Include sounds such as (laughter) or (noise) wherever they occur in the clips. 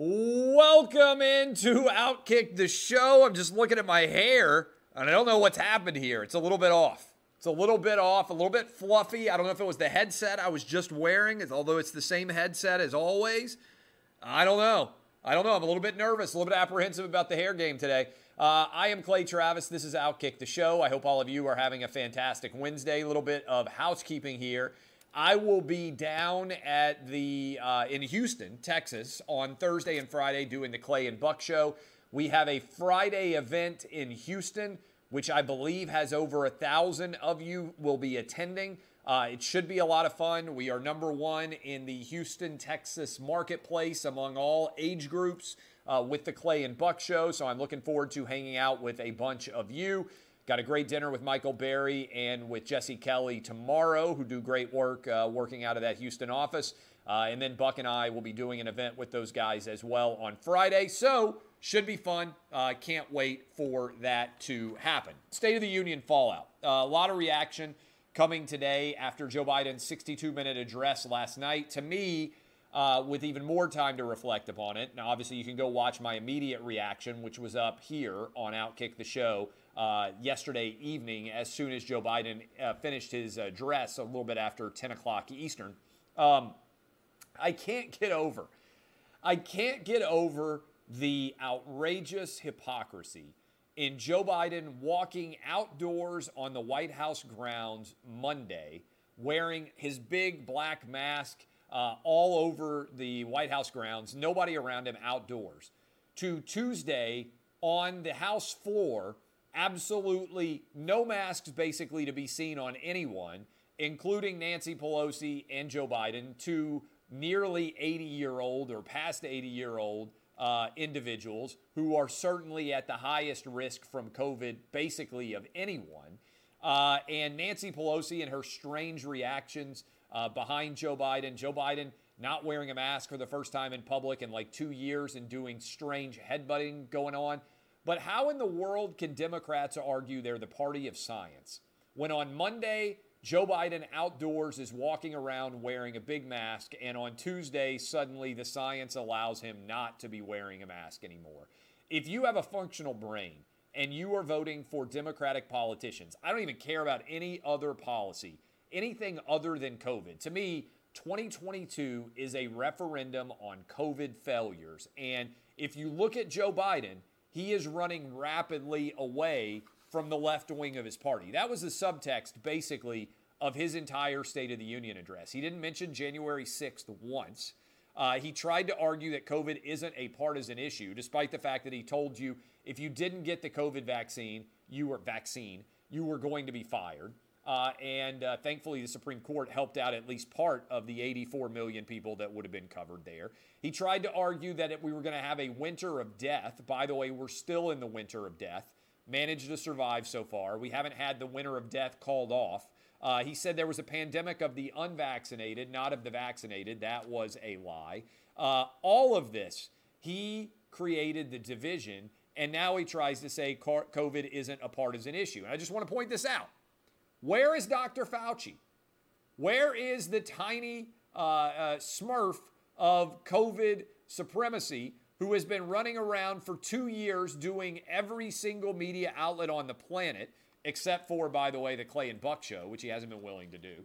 Welcome into Outkick the show. I'm just looking at my hair and I don't know what's happened here. It's a little bit off. It's a little bit off, a little bit fluffy. I don't know if it was the headset I was just wearing, although it's the same headset as always. I don't know. I don't know. I'm a little bit nervous, a little bit apprehensive about the hair game today. Uh, I am Clay Travis. This is Outkick the show. I hope all of you are having a fantastic Wednesday. A little bit of housekeeping here. I will be down at the uh, in Houston, Texas, on Thursday and Friday doing the Clay and Buck show. We have a Friday event in Houston, which I believe has over a thousand of you will be attending. Uh, it should be a lot of fun. We are number one in the Houston, Texas marketplace among all age groups uh, with the Clay and Buck show. So I'm looking forward to hanging out with a bunch of you. Got a great dinner with Michael Berry and with Jesse Kelly tomorrow, who do great work uh, working out of that Houston office. Uh, and then Buck and I will be doing an event with those guys as well on Friday. So, should be fun. Uh, can't wait for that to happen. State of the Union fallout. Uh, a lot of reaction coming today after Joe Biden's 62 minute address last night. To me, uh, with even more time to reflect upon it. Now, obviously, you can go watch my immediate reaction, which was up here on Outkick the Show uh, yesterday evening as soon as Joe Biden uh, finished his address a little bit after 10 o'clock Eastern. Um, I can't get over, I can't get over the outrageous hypocrisy in Joe Biden walking outdoors on the White House grounds Monday wearing his big black mask uh, all over the White House grounds, nobody around him outdoors, to Tuesday on the House floor absolutely no masks basically to be seen on anyone, including Nancy Pelosi and Joe Biden, two nearly 80 year old or past 80 year old uh, individuals who are certainly at the highest risk from COVID, basically of anyone. Uh, and Nancy Pelosi and her strange reactions uh, behind Joe Biden. Joe Biden not wearing a mask for the first time in public in like two years and doing strange headbutting going on. But how in the world can Democrats argue they're the party of science when on Monday, Joe Biden outdoors is walking around wearing a big mask, and on Tuesday, suddenly the science allows him not to be wearing a mask anymore? If you have a functional brain and you are voting for Democratic politicians, I don't even care about any other policy, anything other than COVID. To me, 2022 is a referendum on COVID failures. And if you look at Joe Biden, he is running rapidly away from the left wing of his party. That was the subtext, basically, of his entire State of the Union address. He didn't mention January 6th once. Uh, he tried to argue that COVID isn't a partisan issue, despite the fact that he told you if you didn't get the COVID vaccine, you were vaccine, you were going to be fired. Uh, and uh, thankfully, the Supreme Court helped out at least part of the 84 million people that would have been covered there. He tried to argue that if we were going to have a winter of death. By the way, we're still in the winter of death. Managed to survive so far. We haven't had the winter of death called off. Uh, he said there was a pandemic of the unvaccinated, not of the vaccinated. That was a lie. Uh, all of this, he created the division, and now he tries to say COVID isn't a partisan issue. And I just want to point this out. Where is Dr. Fauci? Where is the tiny uh, uh, smurf of COVID supremacy who has been running around for two years doing every single media outlet on the planet, except for, by the way, the Clay and Buck show, which he hasn't been willing to do?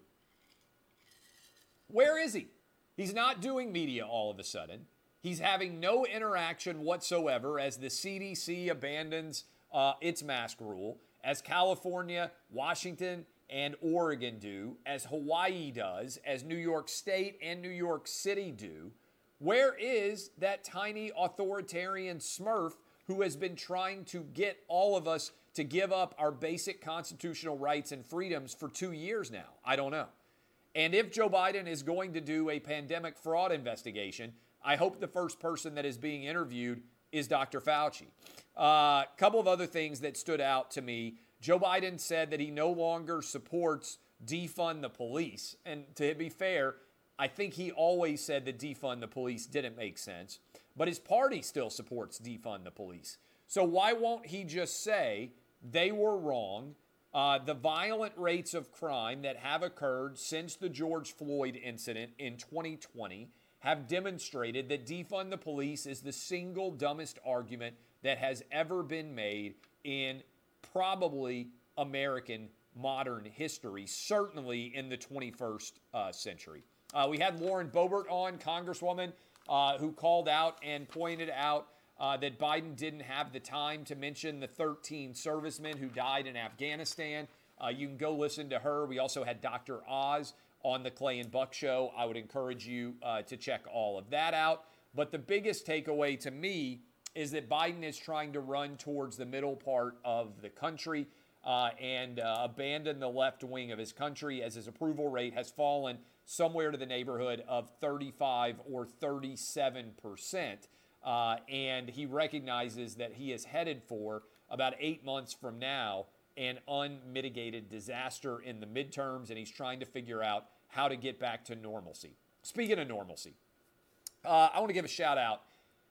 Where is he? He's not doing media all of a sudden. He's having no interaction whatsoever as the CDC abandons uh, its mask rule as California, Washington, and Oregon do, as Hawaii does, as New York State and New York City do. Where is that tiny authoritarian smurf who has been trying to get all of us to give up our basic constitutional rights and freedoms for two years now? I don't know. And if Joe Biden is going to do a pandemic fraud investigation, I hope the first person that is being interviewed is Dr. Fauci. A uh, couple of other things that stood out to me. Joe Biden said that he no longer supports defund the police. And to be fair, I think he always said that defund the police didn't make sense. But his party still supports defund the police. So why won't he just say they were wrong? Uh, the violent rates of crime that have occurred since the George Floyd incident in 2020 have demonstrated that defund the police is the single dumbest argument that has ever been made in probably American modern history, certainly in the 21st uh, century. Uh, we had Lauren Boebert on, Congresswoman, uh, who called out and pointed out uh, that Biden didn't have the time to mention the 13 servicemen who died in Afghanistan. Uh, you can go listen to her. We also had Dr. Oz on the Clay and Buck show. I would encourage you uh, to check all of that out. But the biggest takeaway to me is that Biden is trying to run towards the middle part of the country uh, and uh, abandon the left wing of his country as his approval rate has fallen somewhere to the neighborhood of 35 or 37 percent. Uh, and he recognizes that he is headed for about eight months from now an unmitigated disaster in the midterms, and he's trying to figure out how to get back to normalcy. Speaking of normalcy, uh, I want to give a shout out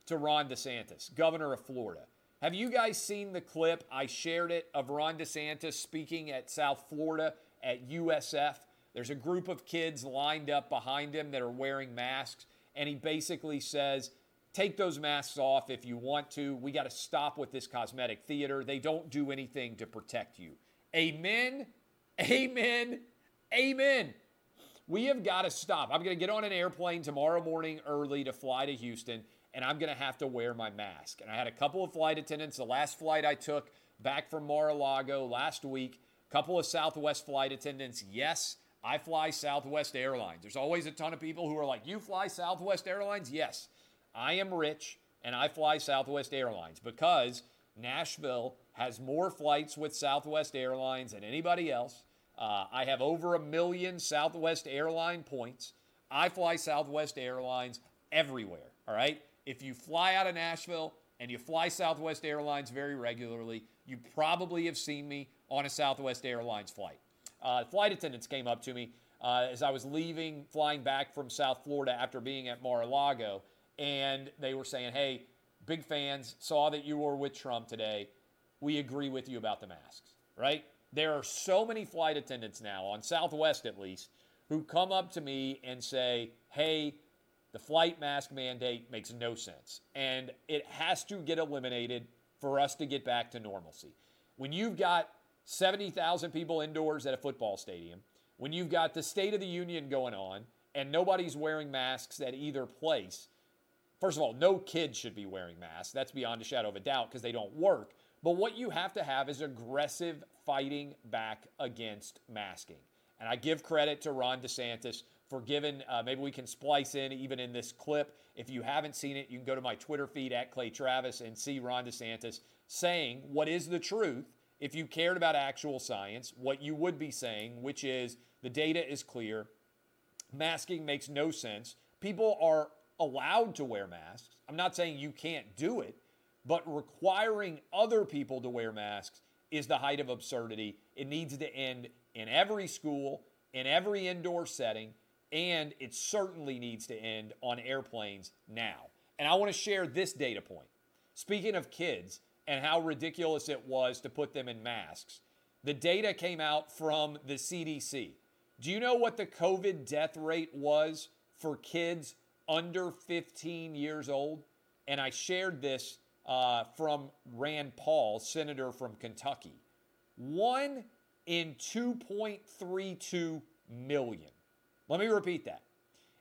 to Ron DeSantis, governor of Florida. Have you guys seen the clip? I shared it of Ron DeSantis speaking at South Florida at USF. There's a group of kids lined up behind him that are wearing masks, and he basically says, Take those masks off if you want to. We got to stop with this cosmetic theater. They don't do anything to protect you. Amen. Amen. Amen. We have got to stop. I'm going to get on an airplane tomorrow morning early to fly to Houston, and I'm going to have to wear my mask. And I had a couple of flight attendants. The last flight I took back from Mar a Lago last week, a couple of Southwest flight attendants. Yes, I fly Southwest Airlines. There's always a ton of people who are like, You fly Southwest Airlines? Yes. I am rich and I fly Southwest Airlines because Nashville has more flights with Southwest Airlines than anybody else. Uh, I have over a million Southwest airline points. I fly Southwest Airlines everywhere. All right. If you fly out of Nashville and you fly Southwest Airlines very regularly, you probably have seen me on a Southwest Airlines flight. Uh, flight attendants came up to me uh, as I was leaving, flying back from South Florida after being at Mar a Lago, and they were saying, hey, big fans, saw that you were with Trump today. We agree with you about the masks, right? There are so many flight attendants now, on Southwest at least, who come up to me and say, hey, the flight mask mandate makes no sense. And it has to get eliminated for us to get back to normalcy. When you've got 70,000 people indoors at a football stadium, when you've got the State of the Union going on and nobody's wearing masks at either place, First of all, no kid should be wearing masks. That's beyond a shadow of a doubt because they don't work. But what you have to have is aggressive fighting back against masking. And I give credit to Ron DeSantis for giving, uh, maybe we can splice in even in this clip. If you haven't seen it, you can go to my Twitter feed at Clay Travis and see Ron DeSantis saying what is the truth. If you cared about actual science, what you would be saying, which is the data is clear, masking makes no sense. People are allowed to wear masks. I'm not saying you can't do it, but requiring other people to wear masks is the height of absurdity. It needs to end in every school, in every indoor setting, and it certainly needs to end on airplanes now. And I want to share this data point. Speaking of kids and how ridiculous it was to put them in masks, the data came out from the CDC. Do you know what the COVID death rate was for kids under 15 years old. And I shared this uh, from Rand Paul, senator from Kentucky. One in 2.32 million. Let me repeat that.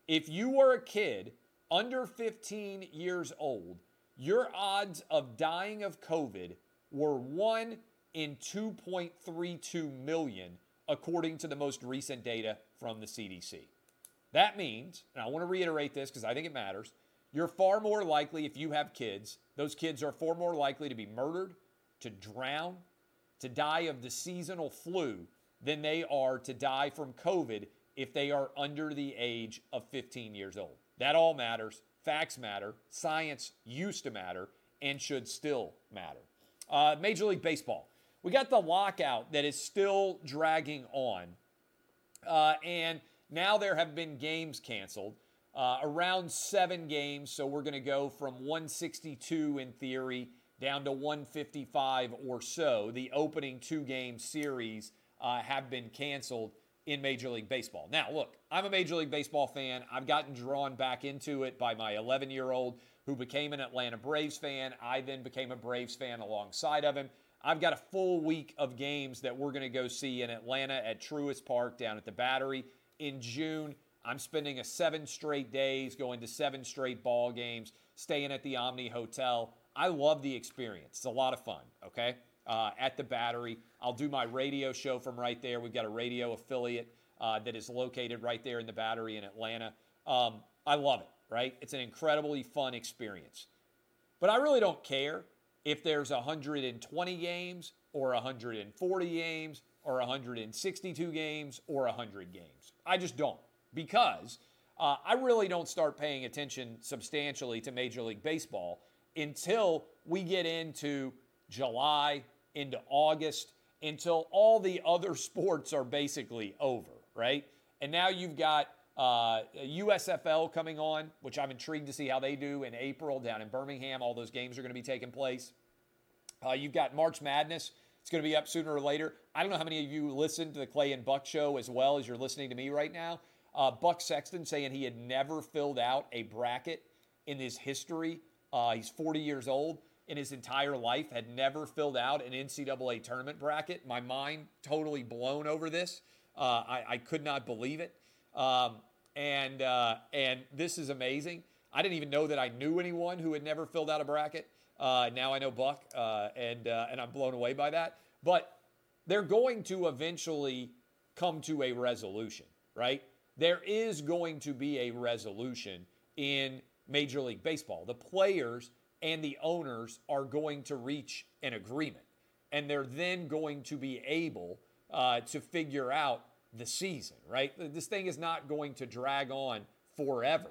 If you were a kid under 15 years old, your odds of dying of COVID were 1 in 2.32 million, according to the most recent data from the CDC. That means, and I want to reiterate this because I think it matters, you're far more likely, if you have kids, those kids are far more likely to be murdered, to drown, to die of the seasonal flu than they are to die from COVID if they are under the age of 15 years old. That all matters. Facts matter. Science used to matter. and should still matter. Uh, Major League Baseball. We got the lockout that is still dragging on. Uh, and now there have been games canceled, uh, around seven games. So we're going to go from 162 in theory down to 155 or so. The opening two game series uh, have been canceled in Major League Baseball. Now, look, I'm a Major League Baseball fan. I've gotten drawn back into it by my 11 year old who became an Atlanta Braves fan. I then became a Braves fan alongside of him. I've got a full week of games that we're going to go see in Atlanta at Truist Park down at the Battery in June. I'm spending a seven straight days going to seven straight ball games, staying at the Omni Hotel. I love the experience. It's a lot of fun, okay? Uh, at the Battery. I'll do my radio show from right there. We've got a radio affiliate uh, that is located right there in the Battery in Atlanta. Um, I love it, right? It's an incredibly fun experience. But I really don't care if there's 120 games or 140 games or 162 games or 100 games. I just don't because uh, I really don't start paying attention substantially to Major League Baseball until we get into July, into August, until all the other (laughs) sports are basically over, right? And now you've got uh, USFL coming on, which I'm intrigued to see how they do in April down in Birmingham. All those games are going to be taking place. Uh, you've got March Madness. It's going to be up sooner or later. I don't know how many of you listened to the Clay and Buck show as well as you're listening to me right now. Uh, Buck Sexton saying he had never filled out a bracket in his history. Uh, he's 40 years old in his entire life, had never filled out an NCAA tournament bracket. My mind totally blown over this. Uh, I, I, could not believe it. Um, and uh, and this is amazing. I didn't even know that I knew anyone who had never filled out a bracket. Uh, now I know Buck, uh, and uh, and I'm blown away by that. But they're going to eventually come to a resolution, right? There is going to be a resolution in Major League Baseball. The players and the owners are going to reach an agreement. And they're then going to be able uh, to figure out the season, right? This thing is not going to drag on forever.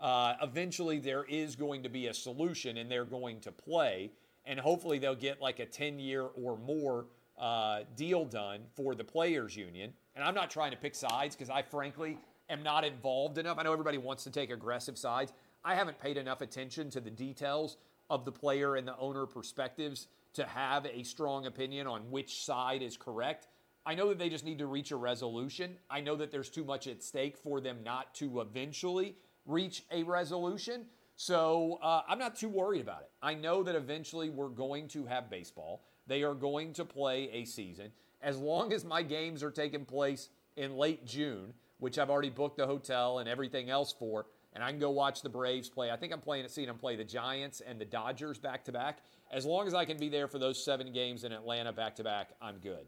Uh, eventually, there is going to be a solution and they're going to play. And hopefully, they'll get like a 10 year or more uh, deal done for the players' union. And I'm not trying to pick sides because I frankly am not involved enough. I know everybody wants to take aggressive sides. I haven't paid enough attention to the details of the player and the owner perspectives to have a strong opinion on which side is correct. I know that they just need to reach a resolution. I know that there's too much at stake for them not to eventually reach a resolution. So uh, I'm not too worried about it. I know that eventually we're going to have baseball. They are going to play a season. As long as my games are taking place in late June, which I've already booked the hotel and everything else for, and I can go watch the Braves play. I think I'm playing seeing them play the Giants and the Dodgers back to back. As long as I can be there for those seven games in Atlanta back to back, I'm good.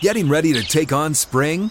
Getting ready to take on spring?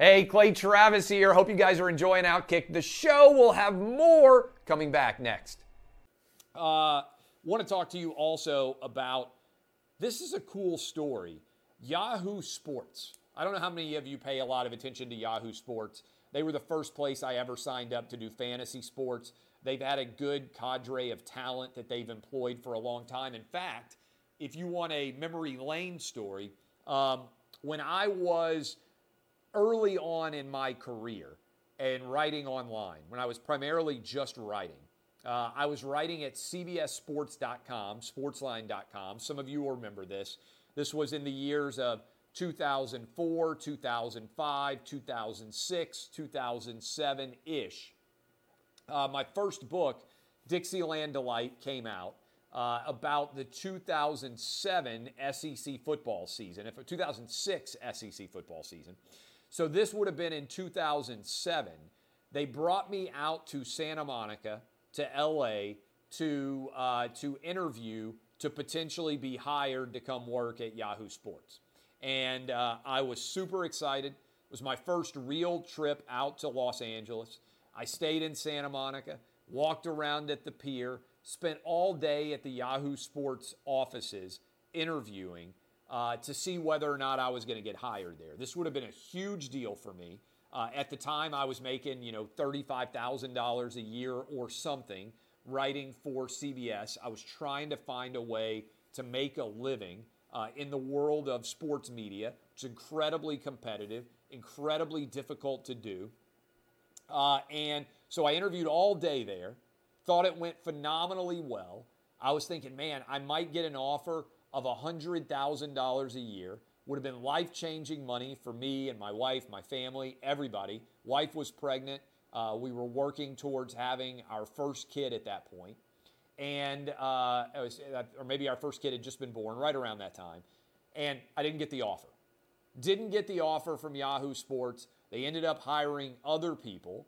Hey, Clay Travis here. Hope you guys are enjoying Outkick. The show will have more coming back next. Uh, want to talk to you also about this is a cool story. Yahoo Sports. I don't know how many of you pay a lot of attention to Yahoo Sports. They were the first place I ever signed up to do fantasy sports. They've had a good cadre of talent that they've employed for a long time. In fact, if you want a memory lane story, um, when I was early on in my career and writing online, when I was primarily just writing, uh, I was writing at CBSSports.com, sportsline.com. Some of you will remember this. This was in the years of 2004, 2005, 2006, 2007 ish. Uh, my first book, Dixieland Delight, came out uh, about the 2007 SEC football season, if 2006 SEC football season. So this would have been in 2007. They brought me out to Santa Monica, to LA, to uh, to interview to potentially be hired to come work at Yahoo Sports. And uh, I was super excited. It was my first real trip out to Los Angeles. I stayed in Santa Monica, walked around at the pier, spent all day at the Yahoo Sports offices interviewing uh, to see whether or not I was going to get hired there. This would have been a huge deal for me. Uh, at the time, I was making you know thirty-five thousand dollars a year or something writing for CBS. I was trying to find a way to make a living uh, in the world of sports media. It's incredibly competitive, incredibly difficult to do. Uh, and so I interviewed all day there, thought it went phenomenally well. I was thinking, man, I might get an offer of $100,000 a year. Would have been life changing money for me and my wife, my family, everybody. Wife was pregnant. Uh, we were working towards having our first kid at that point. And, uh, was, or maybe our first kid had just been born right around that time. And I didn't get the offer. Didn't get the offer from Yahoo Sports. They ended up hiring other people,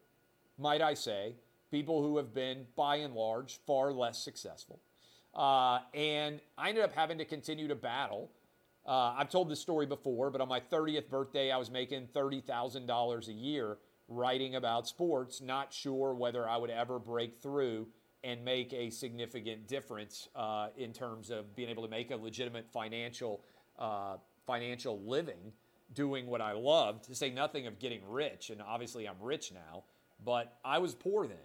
might I say, people who have been, by and large, far less successful. Uh, and I ended up having to continue to battle. Uh, I've told this story before, but on my 30th birthday, I was making $30,000 a year writing about sports, not sure whether I would ever break through and make a significant difference uh, in terms of being able to make a legitimate financial uh, financial living doing what I loved, to say nothing of getting rich. And obviously, I'm rich now, but I was poor then.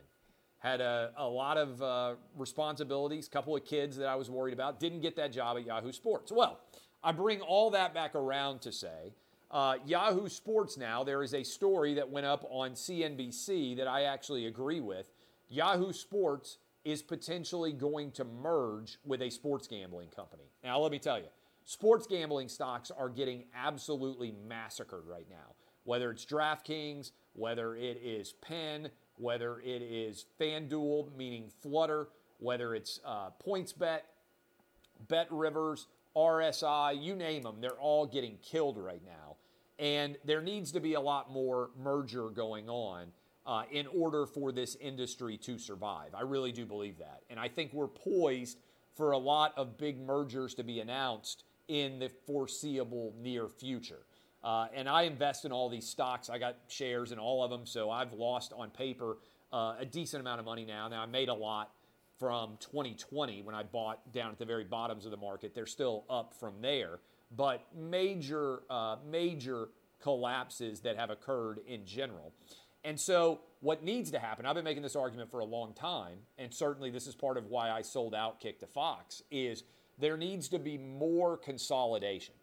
Had a, a lot of uh, responsibilities, couple of kids that I was worried about. Didn't get that job at Yahoo Sports. Well, I bring all that back around to say uh, Yahoo Sports now, there is a story that went up on CNBC that I actually agree with. Yahoo Sports is potentially going to merge with a sports gambling company. Now, let me tell you, sports gambling stocks are getting absolutely massacred right now. Whether it's DraftKings, whether it is Penn, whether it is FanDuel, meaning Flutter, whether it's uh, PointsBet, Bet Rivers, RSI, you name them, they're all getting killed right now. And there needs to be a lot more merger going on uh, in order for this industry to survive. I really do believe that. And I think we're poised for a lot of big mergers to be announced in the foreseeable near future. Uh, and I invest in all these stocks. I got shares in all of them, so I've lost on paper uh, a decent amount of money now. Now, I made a lot from 2020 when I bought down at the very bottoms of the market. They're still up from there, but major, uh, major collapses that have occurred in general. And so, what needs to happen, I've been making this argument for a long time, and certainly this is part of why I sold Outkick to Fox, is there needs to be more consolidation.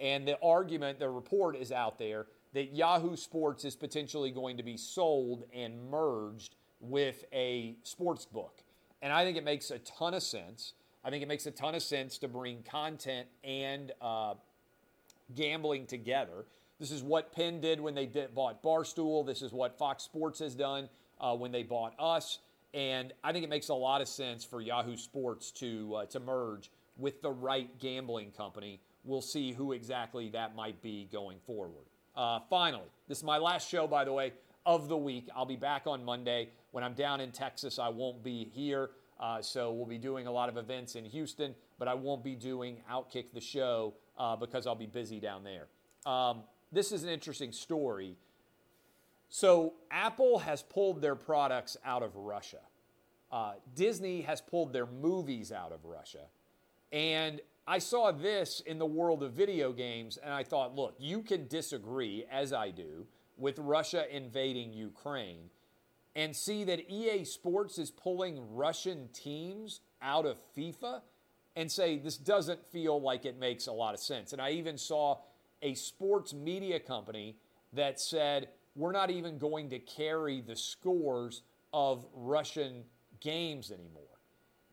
And the argument, the report is out there that Yahoo Sports is potentially going to be sold and merged with a sports book. And I think it makes a ton of sense. I think it makes a ton of sense to bring content and uh, gambling together. This is what Penn did when they did, bought Barstool. This is what Fox Sports has done uh, when they bought us. And I think it makes a lot of sense for Yahoo Sports to uh, to merge with the right gambling company. We'll see who exactly that might be going forward. Uh, finally, this is my last show, by the way, of the week. I'll be back on Monday. When I'm down in Texas, I won't be here. Uh, so we'll be doing a lot of events in Houston, but I won't be doing Outkick the show uh, because I'll be busy down there. Um, this is an interesting story. So Apple has pulled their products out of Russia. Uh, Disney has pulled their movies out of Russia. And I saw this in the world of video games, and I thought, look, you can disagree, as I do, with Russia invading Ukraine and see that EA Sports is pulling Russian teams out of FIFA and say this doesn't feel like it makes a lot of sense. And I even saw a sports media company that said, we're not even going to carry the scores of Russian games anymore.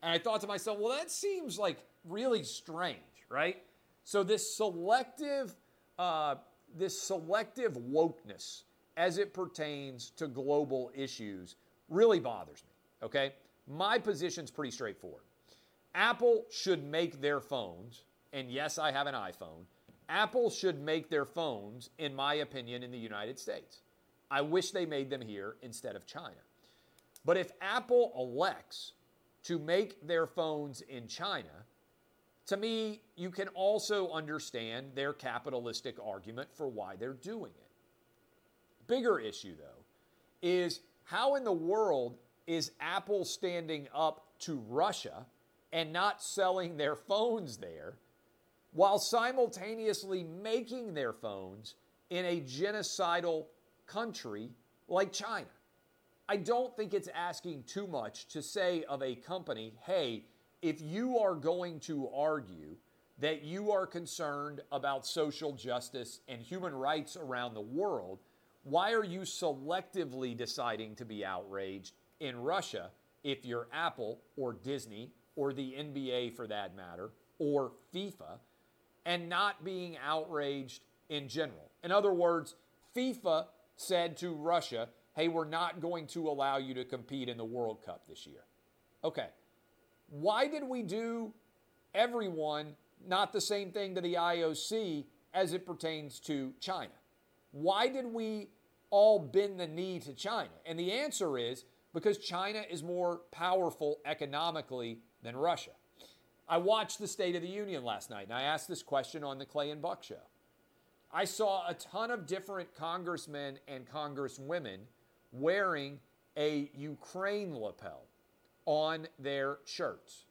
And I thought to myself, well, that seems like really strange, right? So this selective, uh, this selective wokeness as it pertains to global issues really bothers me. Okay, my position's pretty straightforward. Apple should make their phones, and yes, I have an iPhone. Apple should make their phones, in my opinion, in the United States. I wish they made them here instead of China. But if Apple elects to make their phones in China, to me, you can also understand their capitalistic argument for why they're doing it. Bigger issue, though, is how in the world is Apple standing up to Russia and not selling their phones there while simultaneously making their phones in a genocidal country like China? I don't think it's asking too much to say of a company, hey, if you are going to argue that you are concerned about social justice and human rights around the world, why are you selectively deciding to be outraged in Russia if you're Apple or Disney or the NBA for that matter or FIFA and not being outraged in general? In other words, FIFA said to Russia, hey, we're not going to allow you to compete in the World Cup this year. Okay. Why did we do everyone not the same thing to the IOC as it pertains to China? Why did we all bend the knee to China? And the answer is because China is more powerful economically than Russia. I watched the State of the Union last night and I asked this question on the Clay and Buck show. I saw a ton of different congressmen and congresswomen wearing a Ukraine lapel on their shirts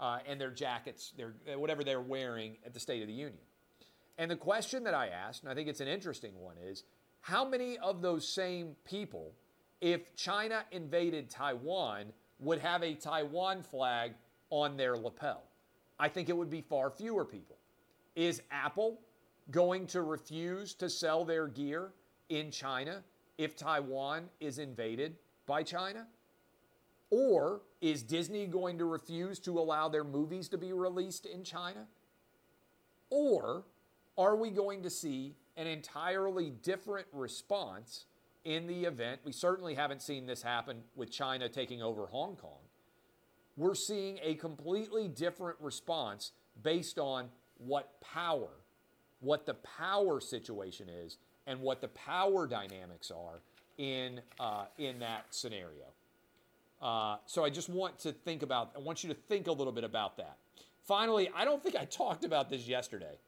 uh, and their jackets, their, whatever they're wearing at the State of the Union. And the question that I asked, and I think it's an interesting one, is how many of those same people, if China invaded Taiwan, would have a Taiwan flag on their lapel? I think it would be far fewer people. Is Apple going to refuse to sell their gear in China if Taiwan is invaded by China? Or is Disney going to refuse to allow their movies to be released in China? Or are we going to see an entirely different response in the event? We certainly haven't seen this happen with China taking over Hong Kong. We're seeing a completely different response based on what power, what the power situation is, and what the power dynamics are in, uh, in that scenario. Uh, so I just want to think about, I want you to think a little bit about that. Finally, I don't think I talked about this yesterday,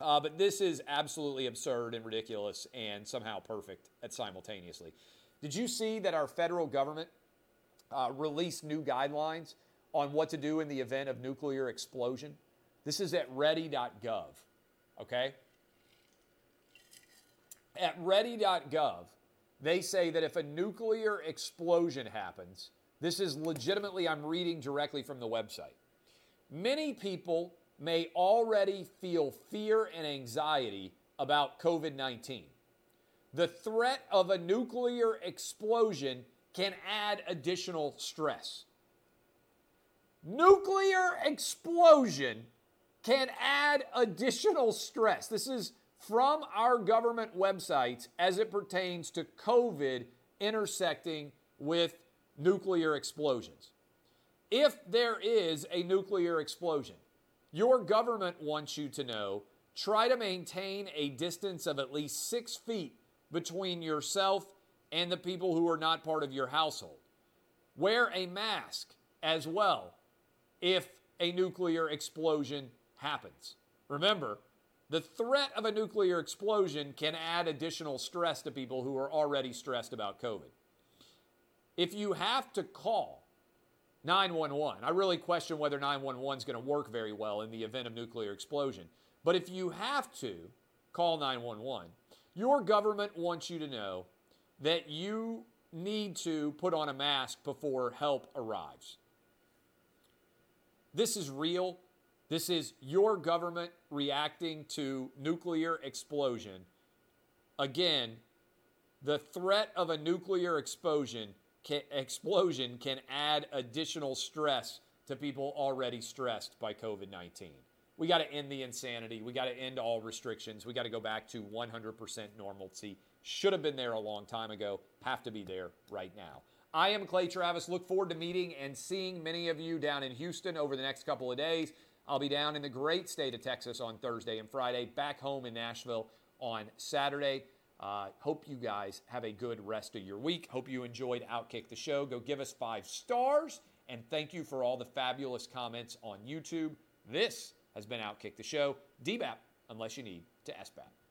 uh, but this is absolutely absurd and ridiculous and somehow perfect at simultaneously. Did you see that our federal government uh, released new guidelines on what to do in the event of nuclear explosion? This is at ready.gov, okay? At ready.gov, they say that if a nuclear explosion happens, this is legitimately, I'm reading directly from the website. Many people may already feel fear and anxiety about COVID 19. The threat of a nuclear explosion can add additional stress. Nuclear explosion can add additional stress. This is from our government websites as it pertains to COVID intersecting with nuclear explosions. If there is a nuclear explosion, your government wants you to know try to maintain a distance of at least six feet between yourself and the people who are not part of your household. Wear a mask as well if a nuclear explosion happens. Remember, the threat of a nuclear explosion can add additional stress to people who are already stressed about COVID. If you have to call 911, I really question whether 911 is going to work very well in the event of nuclear explosion. But if you have to call 911, your government wants you to know that you need to put on a mask before help arrives. This is real. This is your government reacting to nuclear explosion. Again, the threat of a nuclear explosion can, explosion can add additional stress to people already stressed by COVID 19. We got to end the insanity. We got to end all restrictions. We got to go back to 100% normalcy. Should have been there a long time ago. Have to be there right now. I am Clay Travis. Look forward to meeting and seeing many of you down in Houston over the next couple of days. I'll be down in the great state of Texas on Thursday and Friday, back home in Nashville on Saturday. Uh, hope you guys have a good rest of your week. Hope you enjoyed Outkick the Show. Go give us five stars. And thank you for all the fabulous comments on YouTube. This has been Outkick the Show. DBAP, unless you need to SBAP.